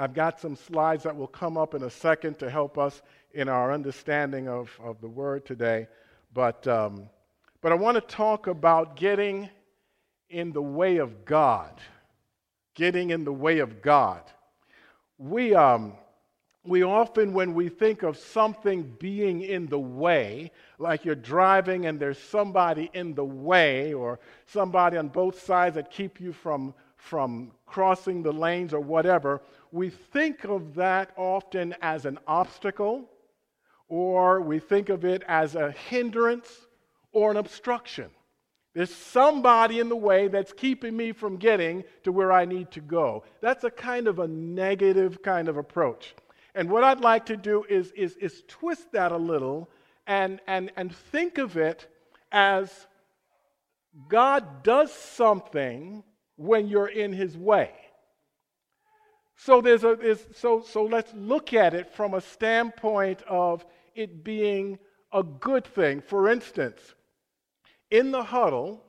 I've got some slides that will come up in a second to help us in our understanding of, of the word today. But, um, but I want to talk about getting in the way of God. Getting in the way of God. We, um, we often, when we think of something being in the way, like you're driving and there's somebody in the way or somebody on both sides that keep you from, from crossing the lanes or whatever, we think of that often as an obstacle or we think of it as a hindrance or an obstruction. There's somebody in the way that's keeping me from getting to where I need to go. That's a kind of a negative kind of approach. And what I'd like to do is, is, is twist that a little and, and, and think of it as God does something when you're in his way. So, there's a, there's, so, so let's look at it from a standpoint of it being a good thing. For instance, in the huddle,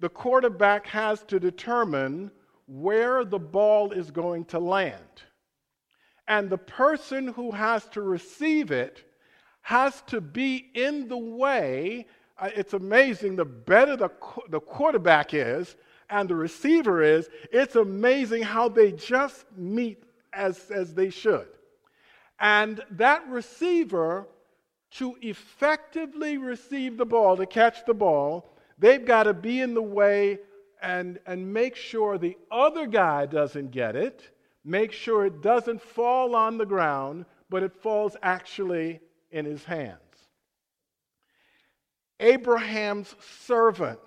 the quarterback has to determine where the ball is going to land. And the person who has to receive it has to be in the way. Uh, it's amazing the better the, the quarterback is and the receiver is, it's amazing how they just meet as, as they should. And that receiver, to effectively receive the ball, to catch the ball, they've got to be in the way and, and make sure the other guy doesn't get it make sure it doesn't fall on the ground, but it falls actually in his hands. Abraham's servant,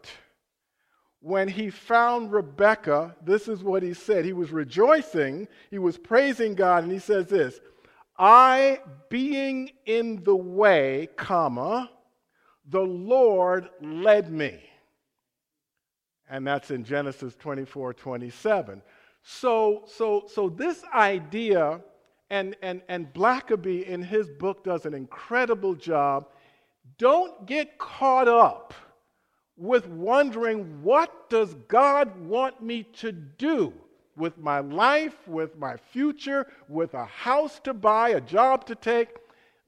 when he found Rebekah, this is what he said. He was rejoicing, he was praising God, and he says this I, being in the way, comma, the Lord led me. And that's in Genesis 24 27. So, so, so this idea, and, and, and Blackaby in his book does an incredible job. Don't get caught up with wondering what does God want me to do with my life, with my future, with a house to buy, a job to take.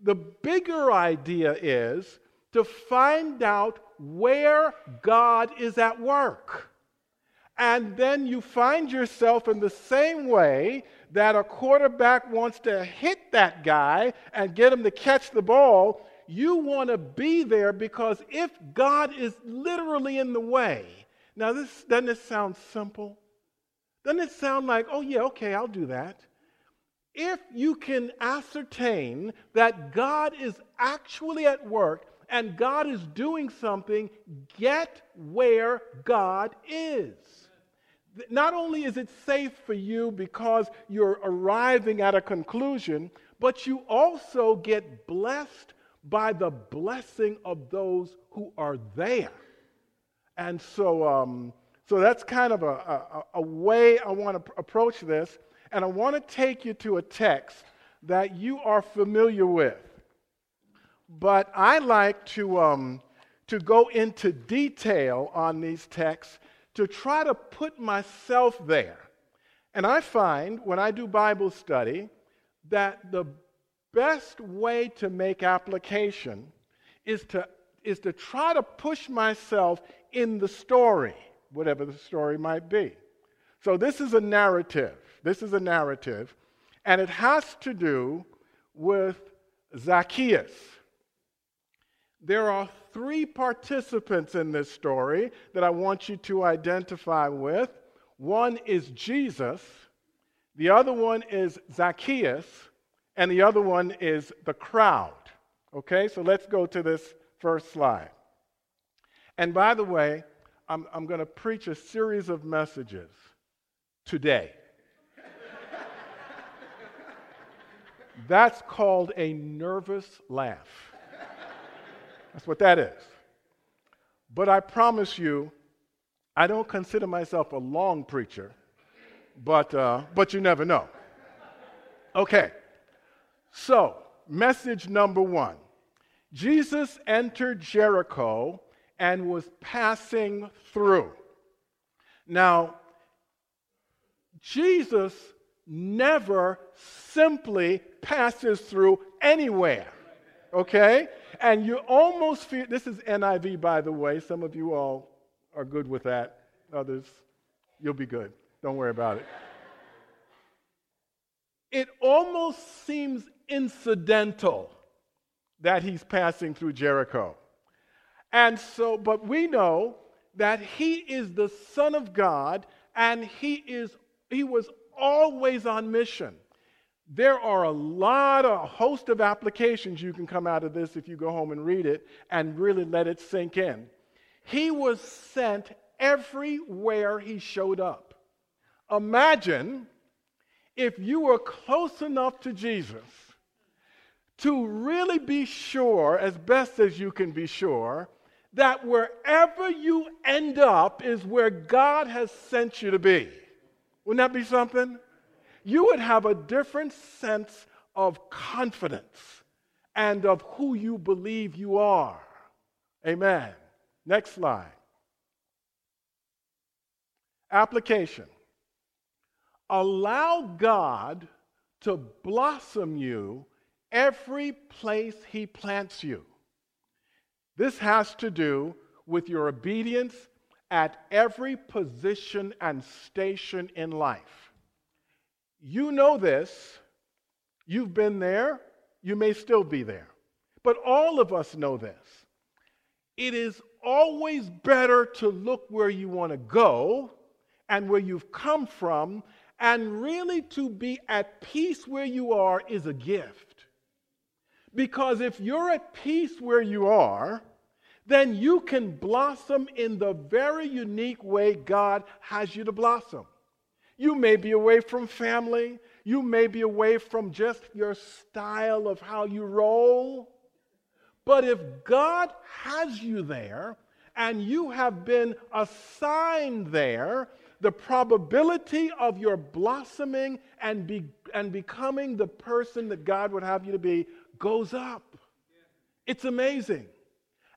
The bigger idea is to find out where God is at work. And then you find yourself in the same way that a quarterback wants to hit that guy and get him to catch the ball. You want to be there because if God is literally in the way, now this doesn't it sound simple? Doesn't it sound like, oh yeah, okay, I'll do that? If you can ascertain that God is actually at work and God is doing something, get where God is not only is it safe for you because you're arriving at a conclusion, but you also get blessed by the blessing of those who are there. And so, um, so that's kind of a, a, a way I want to approach this. And I want to take you to a text that you are familiar with. But I like to, um, to go into detail on these texts to try to put myself there. And I find when I do Bible study that the best way to make application is to, is to try to push myself in the story, whatever the story might be. So this is a narrative. This is a narrative, and it has to do with Zacchaeus. There are three participants in this story that I want you to identify with. One is Jesus, the other one is Zacchaeus, and the other one is the crowd. Okay, so let's go to this first slide. And by the way, I'm, I'm going to preach a series of messages today. That's called a nervous laugh. That's what that is. But I promise you, I don't consider myself a long preacher, but, uh, but you never know. Okay, so message number one Jesus entered Jericho and was passing through. Now, Jesus never simply passes through anywhere. Okay? And you almost feel this is NIV, by the way. Some of you all are good with that. Others, you'll be good. Don't worry about it. It almost seems incidental that he's passing through Jericho. And so, but we know that he is the Son of God and he is he was always on mission. There are a lot, a host of applications you can come out of this if you go home and read it and really let it sink in. He was sent everywhere he showed up. Imagine if you were close enough to Jesus to really be sure, as best as you can be sure, that wherever you end up is where God has sent you to be. Wouldn't that be something? You would have a different sense of confidence and of who you believe you are. Amen. Next slide. Application. Allow God to blossom you every place He plants you. This has to do with your obedience at every position and station in life. You know this. You've been there. You may still be there. But all of us know this. It is always better to look where you want to go and where you've come from, and really to be at peace where you are is a gift. Because if you're at peace where you are, then you can blossom in the very unique way God has you to blossom. You may be away from family, you may be away from just your style of how you roll. But if God has you there and you have been assigned there, the probability of your blossoming and, be, and becoming the person that God would have you to be goes up. It's amazing.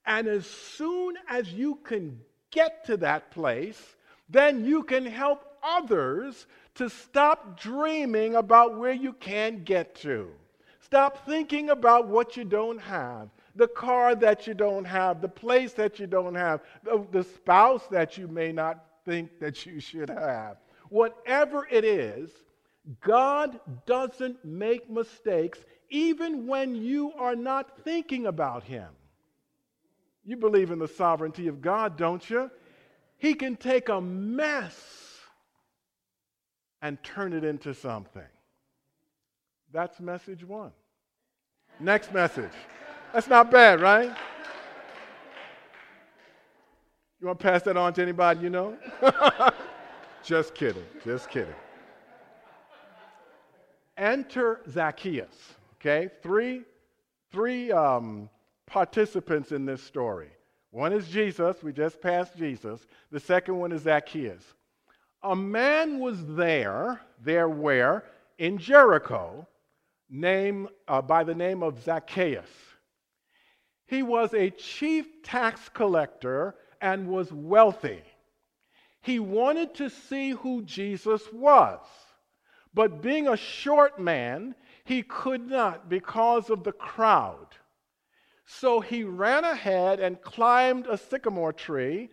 And as soon as you can get to that place, then you can help others to stop dreaming about where you can't get to. Stop thinking about what you don't have the car that you don't have, the place that you don't have, the, the spouse that you may not think that you should have. Whatever it is, God doesn't make mistakes even when you are not thinking about Him. You believe in the sovereignty of God, don't you? He can take a mess and turn it into something. That's message one. Next message. That's not bad, right? You want to pass that on to anybody you know? just kidding. Just kidding. Enter Zacchaeus. Okay, three, three um, participants in this story. One is Jesus. We just passed Jesus. The second one is Zacchaeus. A man was there, there where? In Jericho, name, uh, by the name of Zacchaeus. He was a chief tax collector and was wealthy. He wanted to see who Jesus was, but being a short man, he could not because of the crowd. So he ran ahead and climbed a sycamore tree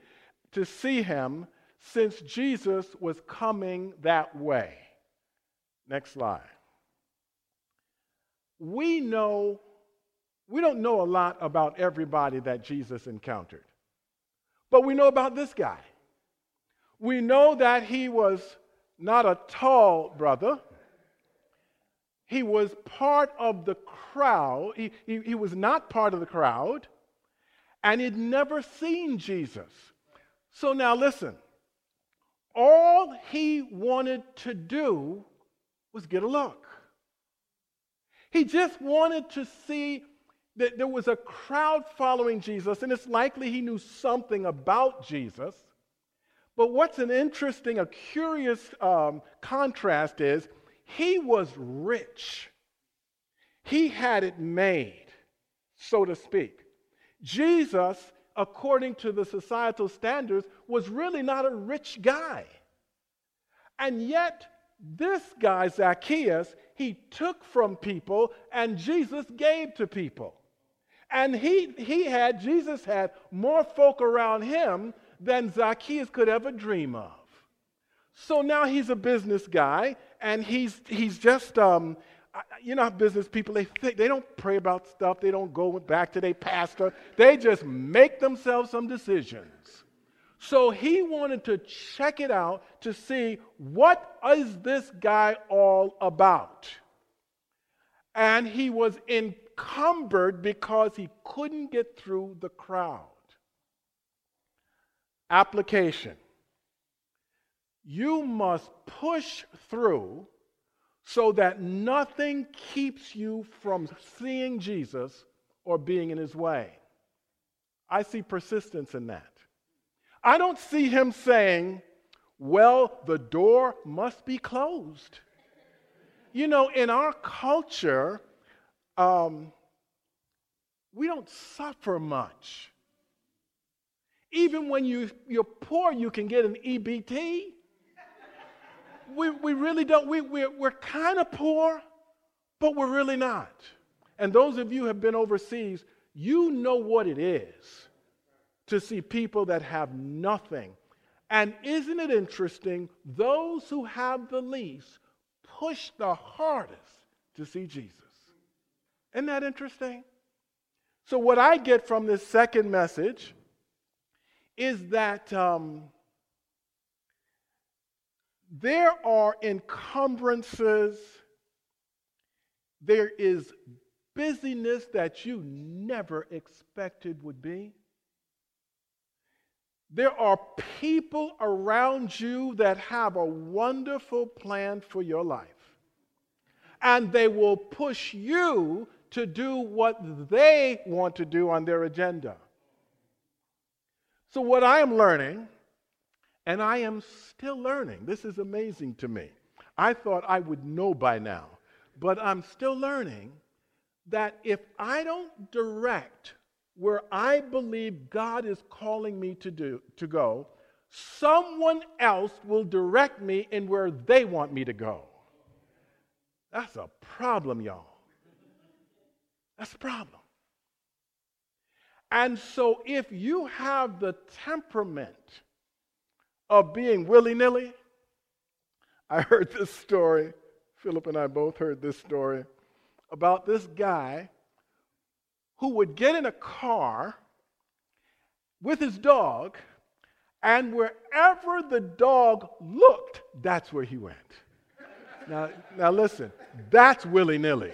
to see him since Jesus was coming that way. Next slide. We know, we don't know a lot about everybody that Jesus encountered. But we know about this guy. We know that he was not a tall brother. He was part of the crowd. He, he, he, was not part of the crowd, and he'd never seen Jesus. So now listen all he wanted to do was get a look. He just wanted to see that there was a crowd following Jesus, and it's likely he knew something about Jesus. But what's an interesting, a curious um, contrast is he was rich. He had it made, so to speak. Jesus, according to the societal standards, was really not a rich guy. And yet, This guy, Zacchaeus, he took from people and Jesus gave to people. And he, he had, Jesus had more folk around him than Zacchaeus could ever dream of. So now he's a business guy, and he's, he's just, um, you know how business people, they think, they don't pray about stuff, they don't go back to their pastor, they just make themselves some decisions. So he wanted to check it out to see what is this guy all about. And he was encumbered because he couldn't get through the crowd. Application. You must push through so that nothing keeps you from seeing Jesus or being in his way. I see persistence in that. I don't see him saying, well, the door must be closed. You know, in our culture, um, we don't suffer much. Even when you, you're poor, you can get an EBT. We, we really don't, we, we're, we're kind of poor, but we're really not. And those of you who have been overseas, you know what it is to see people that have nothing. And isn't it interesting? Those who have the least push the hardest to see Jesus. Isn't that interesting? So, what I get from this second message is that um, there are encumbrances, there is busyness that you never expected would be. There are people around you that have a wonderful plan for your life. And they will push you to do what they want to do on their agenda. So, what I am learning, and I am still learning, this is amazing to me. I thought I would know by now, but I'm still learning that if I don't direct where I believe God is calling me to do to go, someone else will direct me in where they want me to go. That's a problem, y'all. That's a problem. And so if you have the temperament of being willy-nilly, I heard this story, Philip and I both heard this story about this guy who would get in a car with his dog, and wherever the dog looked, that's where he went. Now, now listen, that's willy nilly.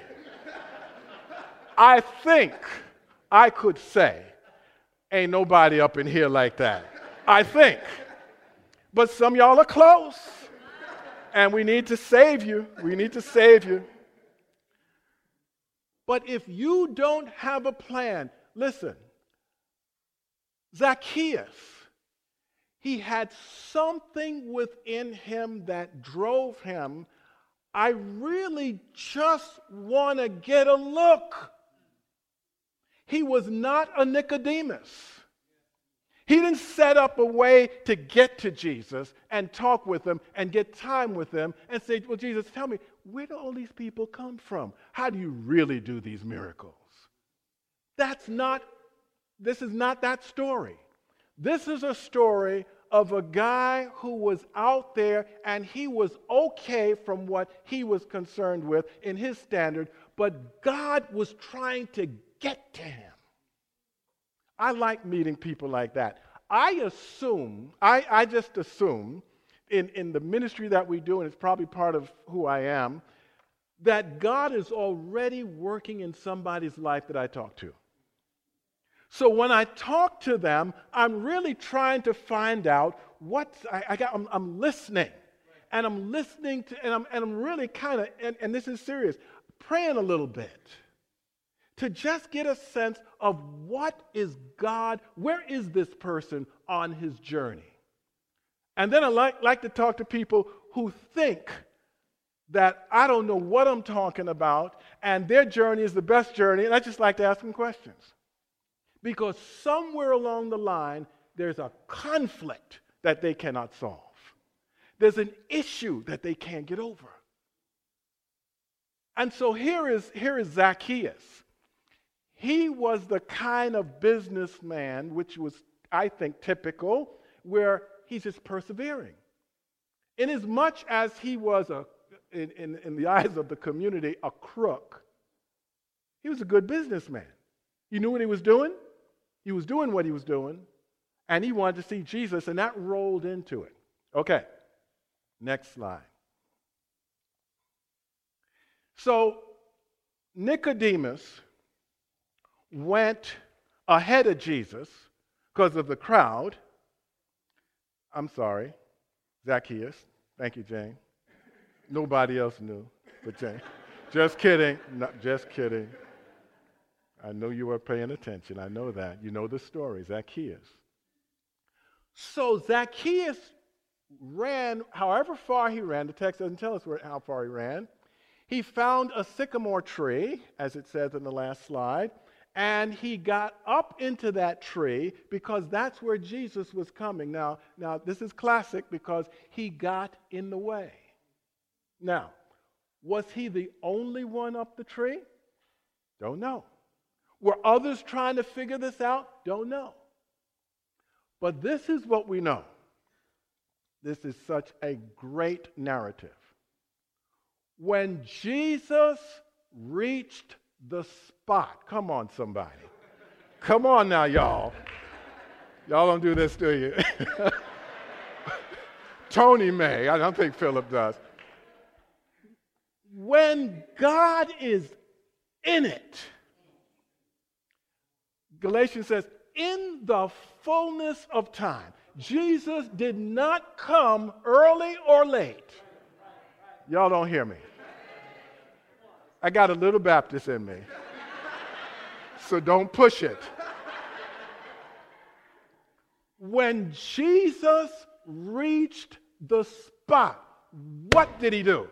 I think I could say, ain't nobody up in here like that. I think. But some y'all are close, and we need to save you. We need to save you. But if you don't have a plan, listen, Zacchaeus, he had something within him that drove him. I really just want to get a look. He was not a Nicodemus. He didn't set up a way to get to Jesus and talk with him and get time with him and say, Well, Jesus, tell me, where do all these people come from? How do you really do these miracles? That's not, this is not that story. This is a story of a guy who was out there and he was okay from what he was concerned with in his standard, but God was trying to get to him. I like meeting people like that. I assume, I, I just assume in, in the ministry that we do, and it's probably part of who I am, that God is already working in somebody's life that I talk to. So when I talk to them, I'm really trying to find out what I, I got. I'm, I'm, listening, and I'm listening to, and I'm, and I'm really kind of, and, and this is serious, praying a little bit to just get a sense of what is God, where is this person on his journey? And then I like, like to talk to people who think that I don't know what I'm talking about, and their journey is the best journey, and I just like to ask them questions. Because somewhere along the line, there's a conflict that they cannot solve. There's an issue that they can't get over. And so here is, here is Zacchaeus. He was the kind of businessman, which was, I think, typical, where he's just persevering. In as much as he was, a, in, in, in the eyes of the community, a crook, he was a good businessman. He knew what he was doing, he was doing what he was doing, and he wanted to see Jesus, and that rolled into it. Okay, next slide. So, Nicodemus went ahead of Jesus because of the crowd. I'm sorry, Zacchaeus. Thank you, Jane. Nobody else knew but Jane. just kidding. No, just kidding. I know you were paying attention. I know that. You know the story, Zacchaeus. So Zacchaeus ran, however far he ran, the text doesn't tell us where, how far he ran. He found a sycamore tree, as it says in the last slide, and he got up into that tree because that's where Jesus was coming. Now, now this is classic because he got in the way. Now, was he the only one up the tree? Don't know. Were others trying to figure this out? Don't know. But this is what we know. This is such a great narrative. When Jesus reached the spot, come on, somebody. Come on now, y'all. Y'all don't do this, do you? Tony may. I don't think Philip does. When God is in it, Galatians says, in the fullness of time. Jesus did not come early or late. Y'all don't hear me. I got a little Baptist in me. So don't push it. When Jesus reached the spot, what did he do?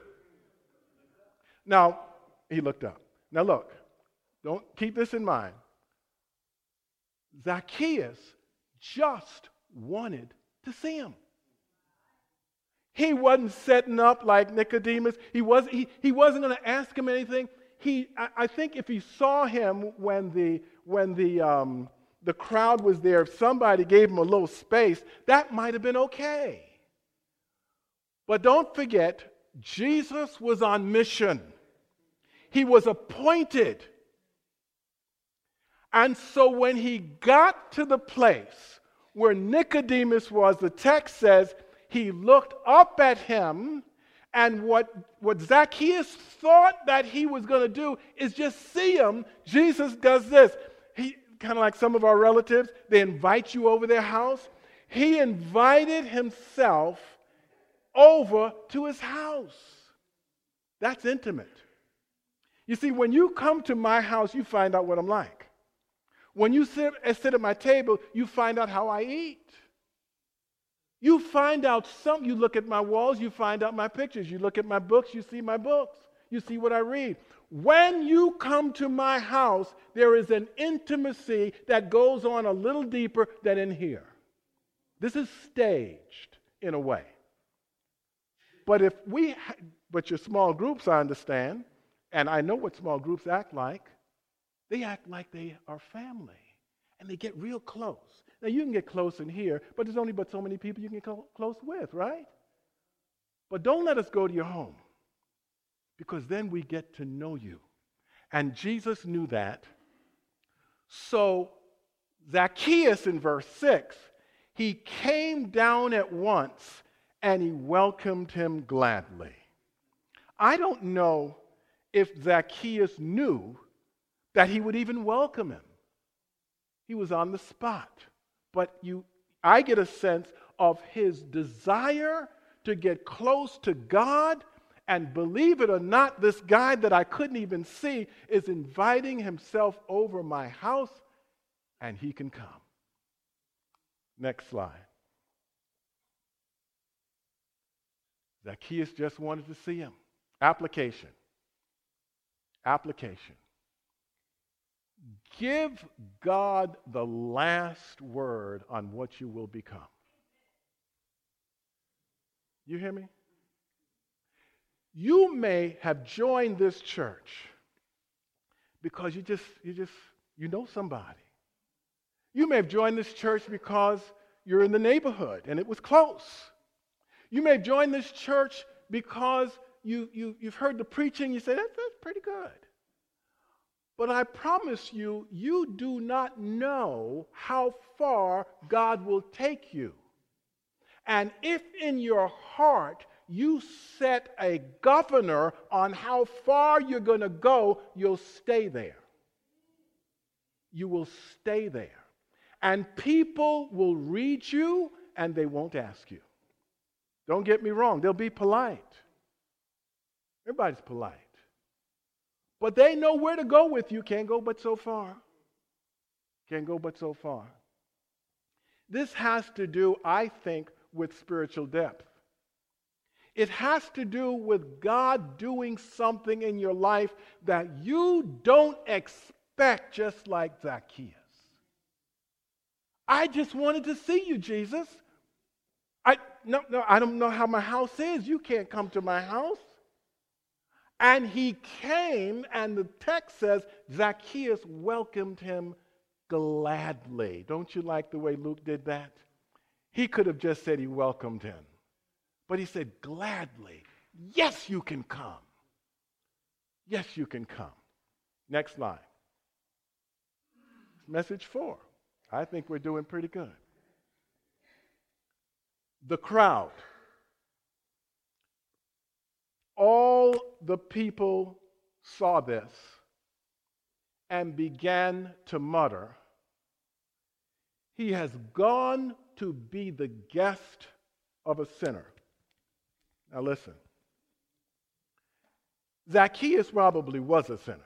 Now, he looked up. Now, look, don't keep this in mind. Zacchaeus just wanted to see him. He wasn't setting up like Nicodemus. He, was, he, he wasn't going to ask him anything. He, I, I, think if he saw him when the, when the, um, the crowd was there, if somebody gave him a little space, that might have been okay. But don't forget, Jesus was on mission. He was appointed and so when he got to the place where Nicodemus was, the text says he looked up at him, and what, what Zacchaeus thought that he was going to do is just see him. Jesus does this. He kind of like some of our relatives, they invite you over their house. He invited himself over to his house. That's intimate. You see, when you come to my house, you find out what I'm like. When you sit, sit at my table, you find out how I eat. You find out some, you look at my walls, you find out my pictures. You look at my books, you see my books. You see what I read. When you come to my house, there is an intimacy that goes on a little deeper than in here. This is staged in a way. But if we, but your small groups, I understand, and I know what small groups act like. They act like they are family and they get real close. Now, you can get close in here, but there's only but so many people you can get close with, right? But don't let us go to your home because then we get to know you. And Jesus knew that. So, Zacchaeus in verse 6, he came down at once and he welcomed him gladly. I don't know if Zacchaeus knew that he would even welcome him. He was on the spot. But you, I get a sense of his desire to get close to God. And believe it or not, this guy that I couldn't even see is inviting himself over my house, and he can come. Next slide. Zacchaeus just wanted to see him. Application. Application. Give God the last word on what you will become. You hear me? You may have joined this church because you just, you just, you know somebody. You may have joined this church because you're in the neighborhood and it was close. You may have joined this church because you, you, you've heard the preaching, you say, that's, that's pretty good. But I promise you, you do not know how far God will take you. And if in your heart you set a governor on how far you're going to go, you'll stay there. You will stay there. And people will read you and they won't ask you. Don't get me wrong, they'll be polite. Everybody's polite. But they know where to go with you. Can't go but so far. Can't go but so far. This has to do, I think, with spiritual depth. It has to do with God doing something in your life that you don't expect, just like Zacchaeus. I just wanted to see you, Jesus. I no, no, I don't know how my house is. You can't come to my house. And he came, and the text says Zacchaeus welcomed him gladly. Don't you like the way Luke did that? He could have just said he welcomed him, but he said gladly, Yes, you can come. Yes, you can come. Next line. Message four. I think we're doing pretty good. The crowd. All the people saw this and began to mutter, He has gone to be the guest of a sinner. Now, listen. Zacchaeus probably was a sinner.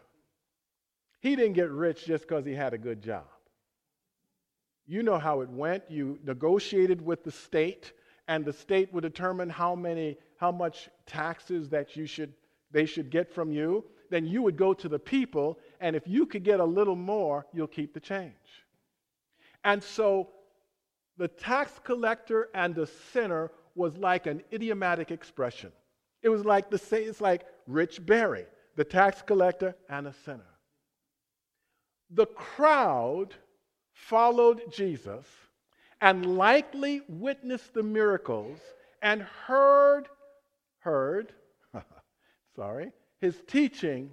He didn't get rich just because he had a good job. You know how it went. You negotiated with the state, and the state would determine how many, how much taxes that you should, they should get from you. Then you would go to the people, and if you could get a little more, you'll keep the change. And so the tax collector and the sinner was like an idiomatic expression. It was like the same, it's like Rich Berry, the tax collector and a sinner. The crowd followed Jesus and likely witnessed the miracles and heard, heard, sorry, his teaching,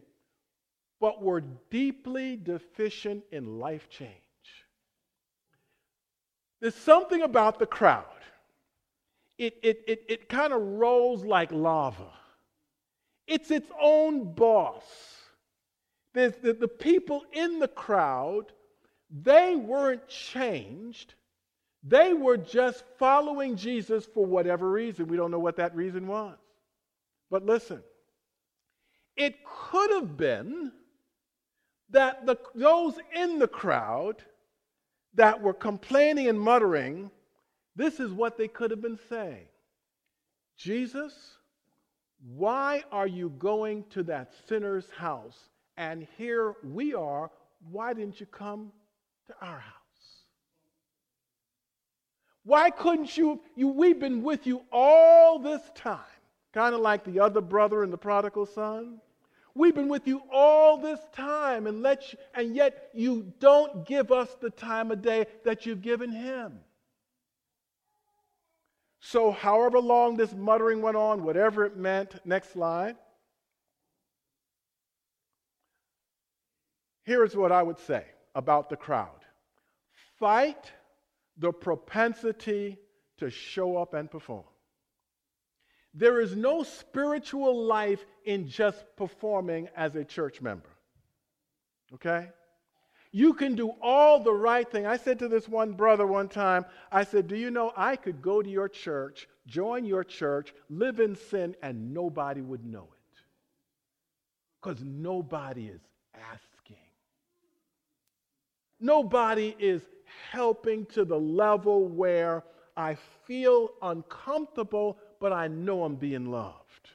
but were deeply deficient in life change. There's something about the crowd. It, it, it, it kind of rolls like lava. It's its own boss. There's the, the people in the crowd they weren't changed. They were just following Jesus for whatever reason. We don't know what that reason was. But listen, it could have been that the, those in the crowd that were complaining and muttering, this is what they could have been saying Jesus, why are you going to that sinner's house? And here we are. Why didn't you come to our house. Why couldn't you, you? We've been with you all this time, kind of like the other brother and the prodigal son. We've been with you all this time, and let you, and yet you don't give us the time of day that you've given him. So, however long this muttering went on, whatever it meant, next slide. Here's what I would say about the crowd fight the propensity to show up and perform. There is no spiritual life in just performing as a church member. Okay? You can do all the right thing. I said to this one brother one time, I said, Do you know I could go to your church, join your church, live in sin, and nobody would know it? Because nobody is asking. Nobody is helping to the level where I feel uncomfortable, but I know I'm being loved.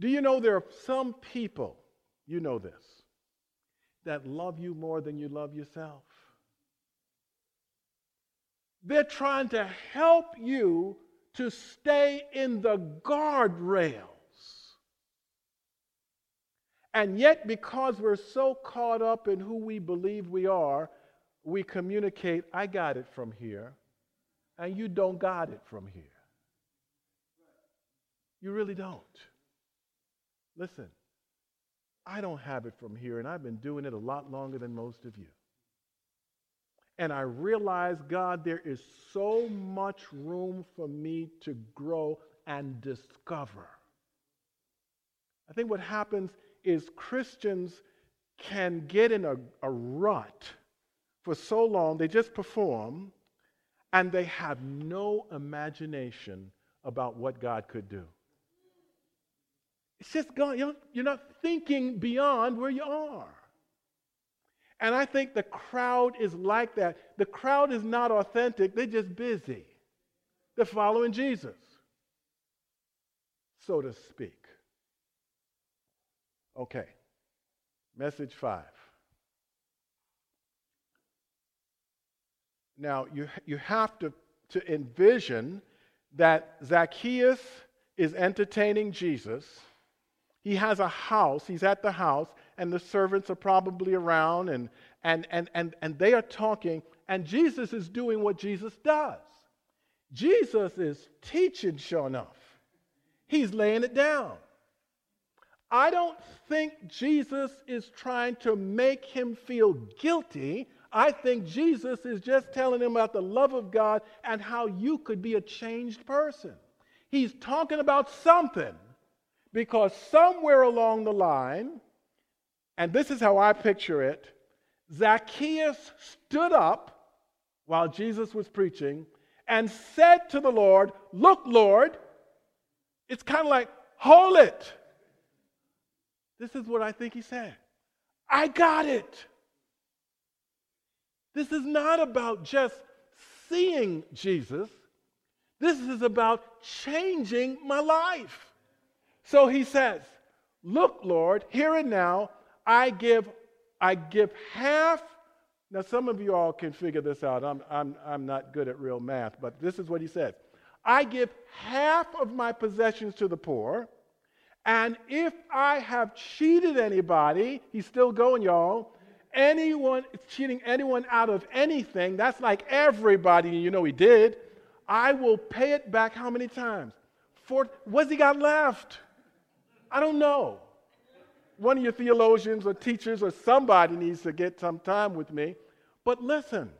Do you know there are some people, you know this, that love you more than you love yourself? They're trying to help you to stay in the guardrails. And yet, because we're so caught up in who we believe we are, we communicate, I got it from here, and you don't got it from here. You really don't. Listen, I don't have it from here, and I've been doing it a lot longer than most of you. And I realize, God, there is so much room for me to grow and discover. I think what happens is Christians can get in a, a rut for so long, they just perform, and they have no imagination about what God could do. It's just gone. You're not thinking beyond where you are. And I think the crowd is like that. The crowd is not authentic, they're just busy. They're following Jesus, so to speak. Okay, message five. Now, you, you have to, to envision that Zacchaeus is entertaining Jesus. He has a house, he's at the house, and the servants are probably around, and, and, and, and, and they are talking, and Jesus is doing what Jesus does. Jesus is teaching, sure enough. He's laying it down. I don't think Jesus is trying to make him feel guilty I think Jesus is just telling him about the love of God and how you could be a changed person. He's talking about something because somewhere along the line, and this is how I picture it Zacchaeus stood up while Jesus was preaching and said to the Lord, Look, Lord, it's kind of like, hold it. This is what I think he said. I got it. This is not about just seeing Jesus. This is about changing my life. So he says, Look, Lord, here and now, I give, I give half. Now, some of you all can figure this out. I'm, I'm, I'm not good at real math, but this is what he says I give half of my possessions to the poor. And if I have cheated anybody, he's still going, y'all, anyone cheating anyone out of anything, that's like everybody, you know he did. I will pay it back how many times? What's he got left? I don't know. One of your theologians or teachers or somebody needs to get some time with me. But listen,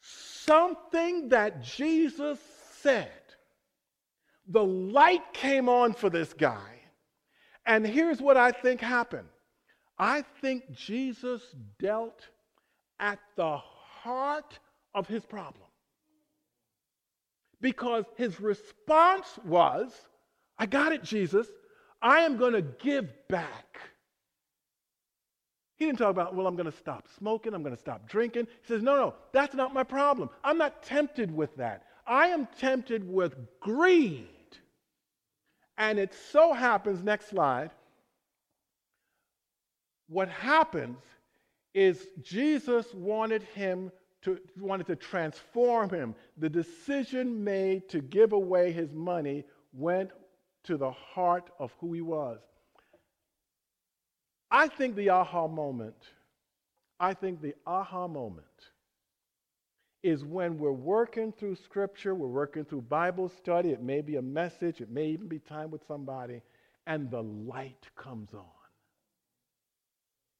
something that Jesus said, the light came on for this guy. And here's what I think happened I think Jesus dealt at the heart of his problem. Because his response was, I got it, Jesus. I am going to give back. He didn't talk about, well, I'm going to stop smoking, I'm going to stop drinking. He says, no, no, that's not my problem. I'm not tempted with that. I am tempted with greed. And it so happens, next slide, what happens is Jesus wanted him to wanted to transform him. The decision made to give away his money went to the heart of who he was. I think the aha moment, I think the aha moment is when we're working through scripture, we're working through Bible study, it may be a message, it may even be time with somebody, and the light comes on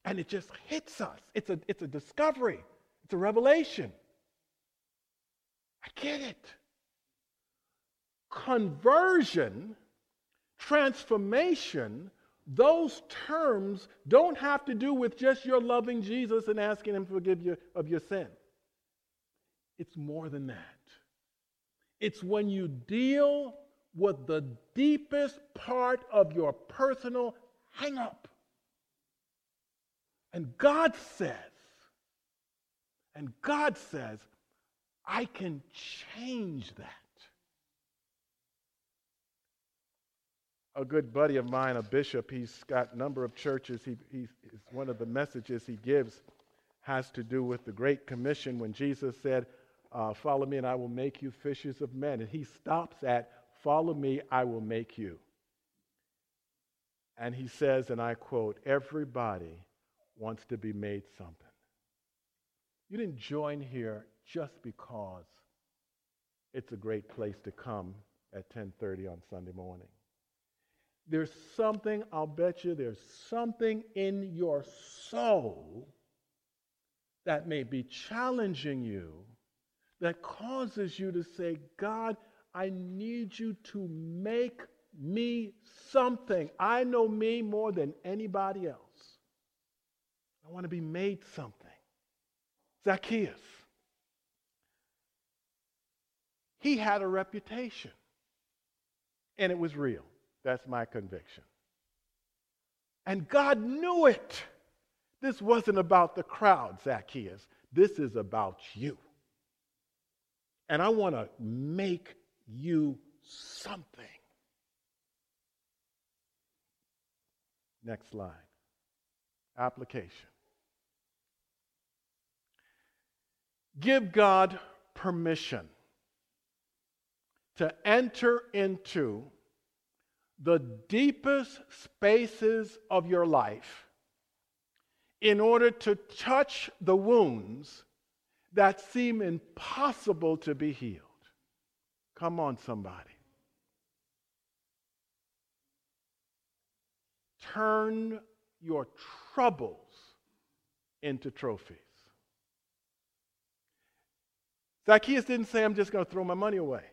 and it just hits us. It's a, it's a discovery, it's a revelation. I get it. Conversion, transformation, those terms don't have to do with just your loving Jesus and asking Him to forgive you of your sin. It's more than that. It's when you deal with the deepest part of your personal hang up. And God says, and God says, I can change that. A good buddy of mine, a bishop, he's got a number of churches. He, he, one of the messages he gives has to do with the Great Commission when Jesus said, uh, Follow me, and I will make you fishers of men. And he stops at, Follow me, I will make you. And he says, and I quote, Everybody wants to be made something. You didn't join here just because it's a great place to come at 10:30 on Sunday morning. There's something, I'll bet you there's something in your soul that may be challenging you that causes you to say, God, I need you to make me something. I know me more than anybody else. I want to be made something. Zacchaeus. He had a reputation, and it was real. That's my conviction. And God knew it. This wasn't about the crowd, Zacchaeus. This is about you. And I want to make you something. Next slide. Application. Give God permission to enter into the deepest spaces of your life in order to touch the wounds that seem impossible to be healed. Come on, somebody. Turn your troubles into trophies. Zacchaeus didn't say, I'm just going to throw my money away.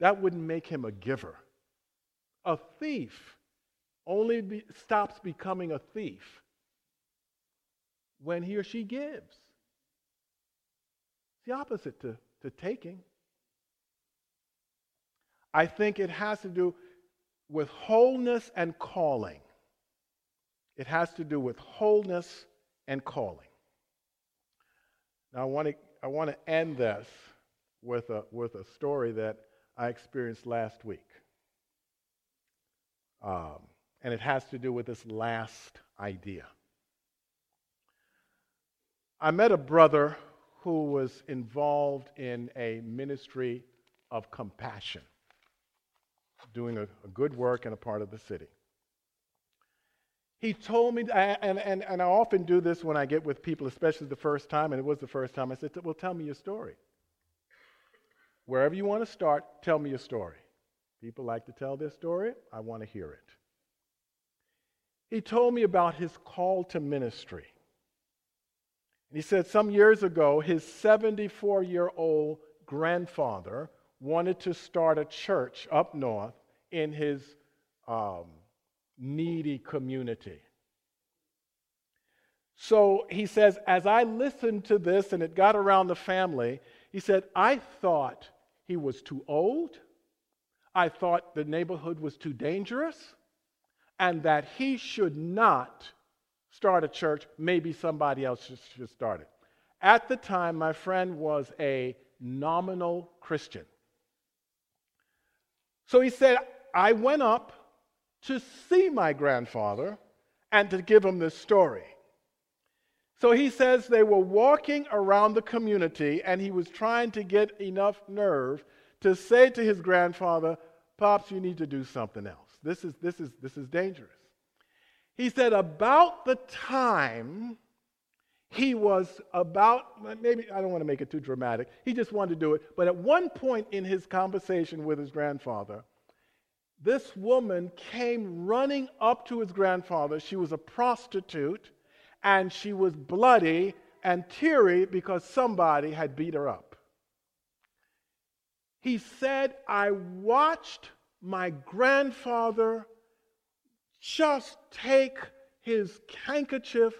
That wouldn't make him a giver. A thief only be, stops becoming a thief when he or she gives. It's the opposite to, to taking. I think it has to do with wholeness and calling. It has to do with wholeness and calling. Now, I want to, I want to end this with a, with a story that I experienced last week. Um, and it has to do with this last idea. I met a brother who was involved in a ministry of compassion doing a, a good work in a part of the city. He told me, and, and, and I often do this when I get with people, especially the first time, and it was the first time. I said, Well, tell me your story. Wherever you want to start, tell me your story. People like to tell their story. I want to hear it. He told me about his call to ministry. And he said some years ago, his 74 year old grandfather wanted to start a church up north in his um, needy community. So he says, as I listened to this and it got around the family, he said, I thought he was too old. I thought the neighborhood was too dangerous and that he should not start a church. Maybe somebody else should start it. At the time, my friend was a nominal Christian. So he said, I went up to see my grandfather and to give him this story. So he says they were walking around the community and he was trying to get enough nerve to say to his grandfather, Pops, you need to do something else. This is, this is, this is dangerous. He said, about the time he was about, maybe, I don't want to make it too dramatic. He just wanted to do it. But at one point in his conversation with his grandfather, this woman came running up to his grandfather. She was a prostitute and she was bloody and teary because somebody had beat her up. He said, I watched my grandfather just take his handkerchief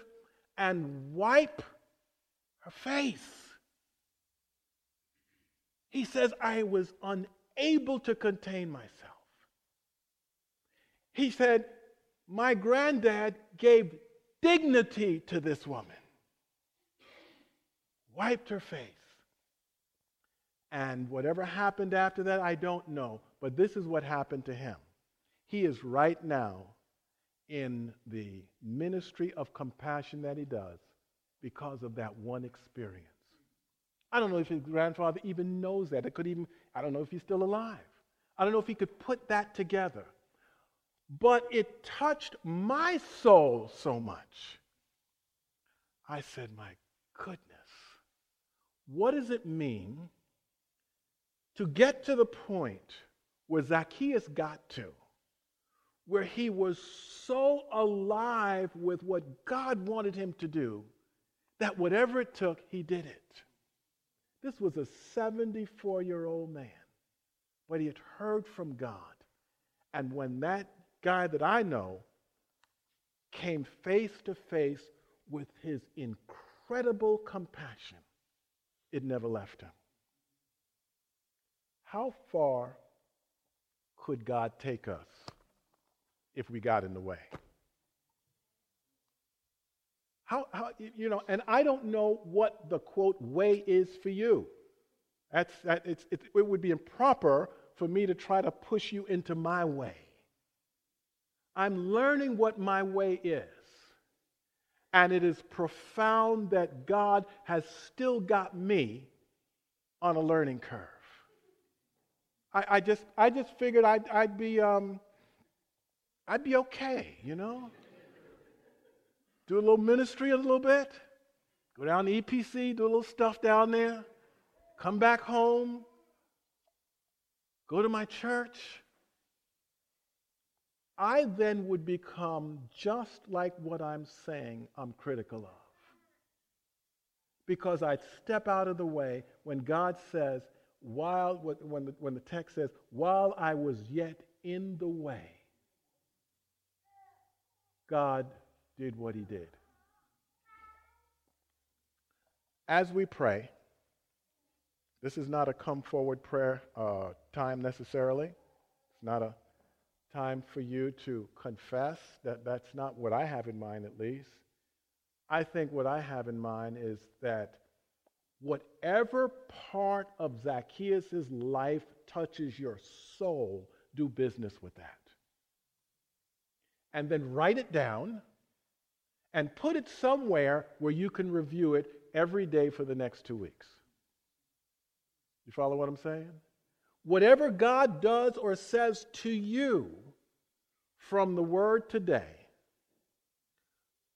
and wipe her face. He says, I was unable to contain myself. He said, My granddad gave dignity to this woman, wiped her face. And whatever happened after that, I don't know. But this is what happened to him. He is right now in the ministry of compassion that he does because of that one experience. I don't know if his grandfather even knows that. It could even, I don't know if he's still alive. I don't know if he could put that together. But it touched my soul so much. I said, My goodness, what does it mean to get to the point where Zacchaeus got to, where he was so alive with what God wanted him to do that whatever it took, he did it? This was a 74 year old man, but he had heard from God. And when that guy that I know came face to face with his incredible compassion, it never left him. How far could God take us if we got in the way? How, how, you know, and I don't know what the quote way is for you. That's, that, it's, it, it would be improper for me to try to push you into my way. I'm learning what my way is. And it is profound that God has still got me on a learning curve. I, I just, I just figured I'd, I'd, be, um, I'd be okay, you know? do a little ministry a little bit, go down to EPC, do a little stuff down there, come back home, go to my church. I then would become just like what I'm saying I'm critical of. Because I'd step out of the way when God says, while, when the, when the text says, while I was yet in the way, God did what he did. As we pray, this is not a come forward prayer uh, time necessarily. It's not a time for you to confess. That, that's not what I have in mind, at least. I think what I have in mind is that whatever part of Zacchaeus' life touches your soul, do business with that. And then write it down and put it somewhere where you can review it every day for the next two weeks. You follow what I'm saying? Whatever God does or says to you from the word today,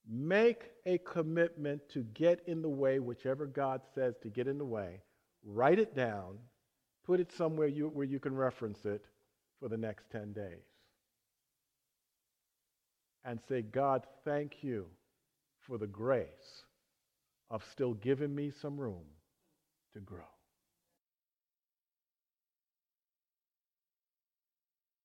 make a commitment to get in the way, whichever God says to get in the way. Write it down, put it somewhere you, where you can reference it for the next 10 days. And say, God, thank you for the grace of still giving me some room to grow.